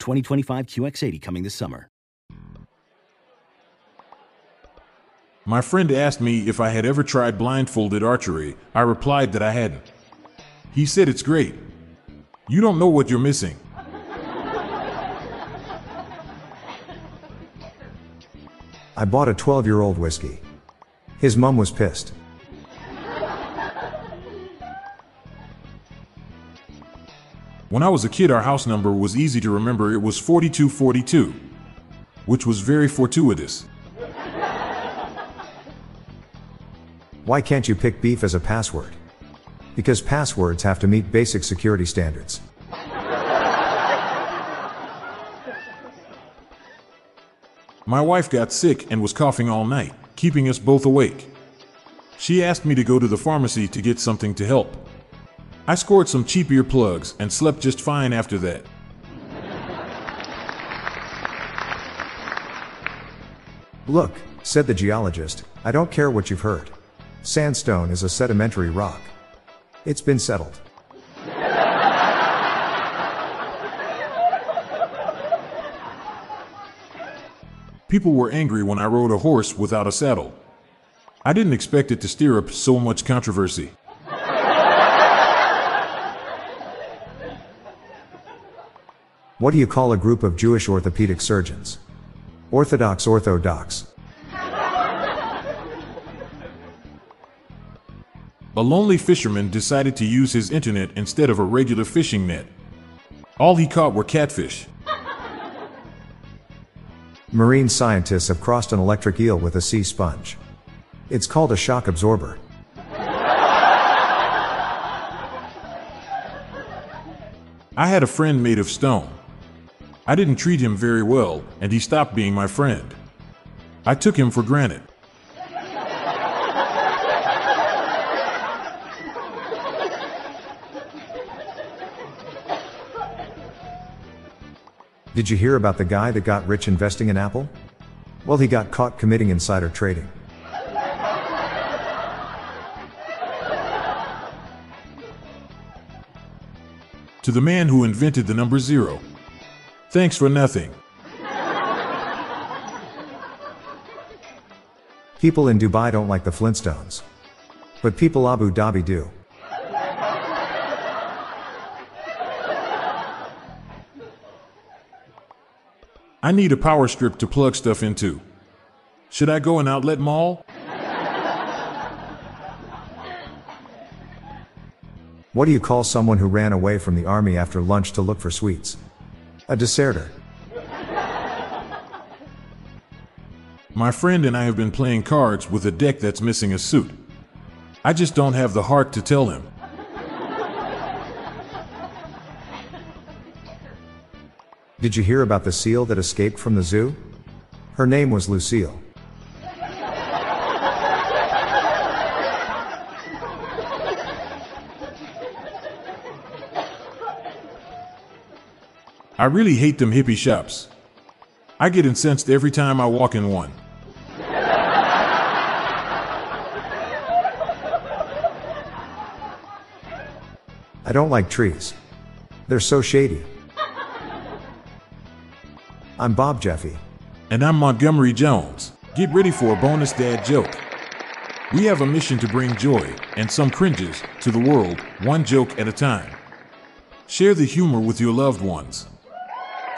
2025 QX80 coming this summer. My friend asked me if I had ever tried blindfolded archery. I replied that I hadn't. He said it's great. You don't know what you're missing. I bought a 12 year old whiskey. His mum was pissed. When I was a kid, our house number was easy to remember. It was 4242, which was very fortuitous. Why can't you pick beef as a password? Because passwords have to meet basic security standards. My wife got sick and was coughing all night, keeping us both awake. She asked me to go to the pharmacy to get something to help. I scored some cheap earplugs and slept just fine after that. Look, said the geologist, I don't care what you've heard. Sandstone is a sedimentary rock. It's been settled. People were angry when I rode a horse without a saddle. I didn't expect it to stir up so much controversy. What do you call a group of Jewish orthopedic surgeons? Orthodox orthodox. A lonely fisherman decided to use his internet instead of a regular fishing net. All he caught were catfish. Marine scientists have crossed an electric eel with a sea sponge. It's called a shock absorber. I had a friend made of stone. I didn't treat him very well, and he stopped being my friend. I took him for granted. Did you hear about the guy that got rich investing in Apple? Well, he got caught committing insider trading. To the man who invented the number zero. Thanks for nothing. People in Dubai don't like the Flintstones. But people Abu Dhabi do. I need a power strip to plug stuff into. Should I go an outlet mall? What do you call someone who ran away from the army after lunch to look for sweets? A deserter. My friend and I have been playing cards with a deck that's missing a suit. I just don't have the heart to tell him. Did you hear about the seal that escaped from the zoo? Her name was Lucille. I really hate them hippie shops. I get incensed every time I walk in one. I don't like trees. They're so shady. I'm Bob Jeffy. And I'm Montgomery Jones. Get ready for a bonus dad joke. We have a mission to bring joy and some cringes to the world, one joke at a time. Share the humor with your loved ones.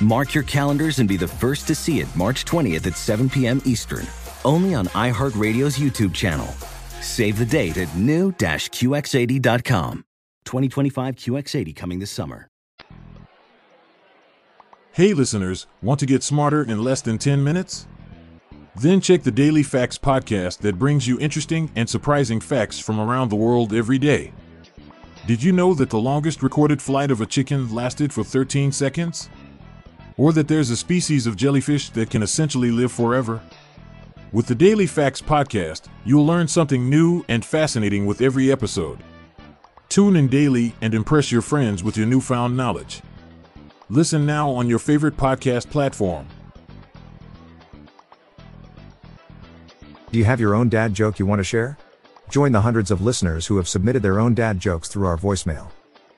Mark your calendars and be the first to see it March 20th at 7 p.m. Eastern, only on iHeartRadio's YouTube channel. Save the date at new-QX80.com. 2025 QX80 coming this summer. Hey listeners, want to get smarter in less than 10 minutes? Then check the Daily Facts podcast that brings you interesting and surprising facts from around the world every day. Did you know that the longest recorded flight of a chicken lasted for 13 seconds? Or that there's a species of jellyfish that can essentially live forever? With the Daily Facts podcast, you'll learn something new and fascinating with every episode. Tune in daily and impress your friends with your newfound knowledge. Listen now on your favorite podcast platform. Do you have your own dad joke you want to share? Join the hundreds of listeners who have submitted their own dad jokes through our voicemail.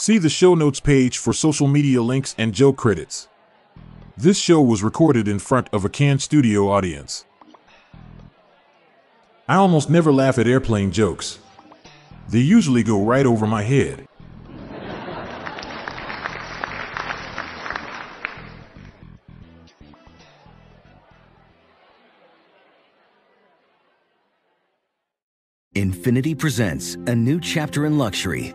See the show notes page for social media links and joke credits. This show was recorded in front of a canned studio audience. I almost never laugh at airplane jokes. They usually go right over my head. Infiniti presents a new chapter in luxury,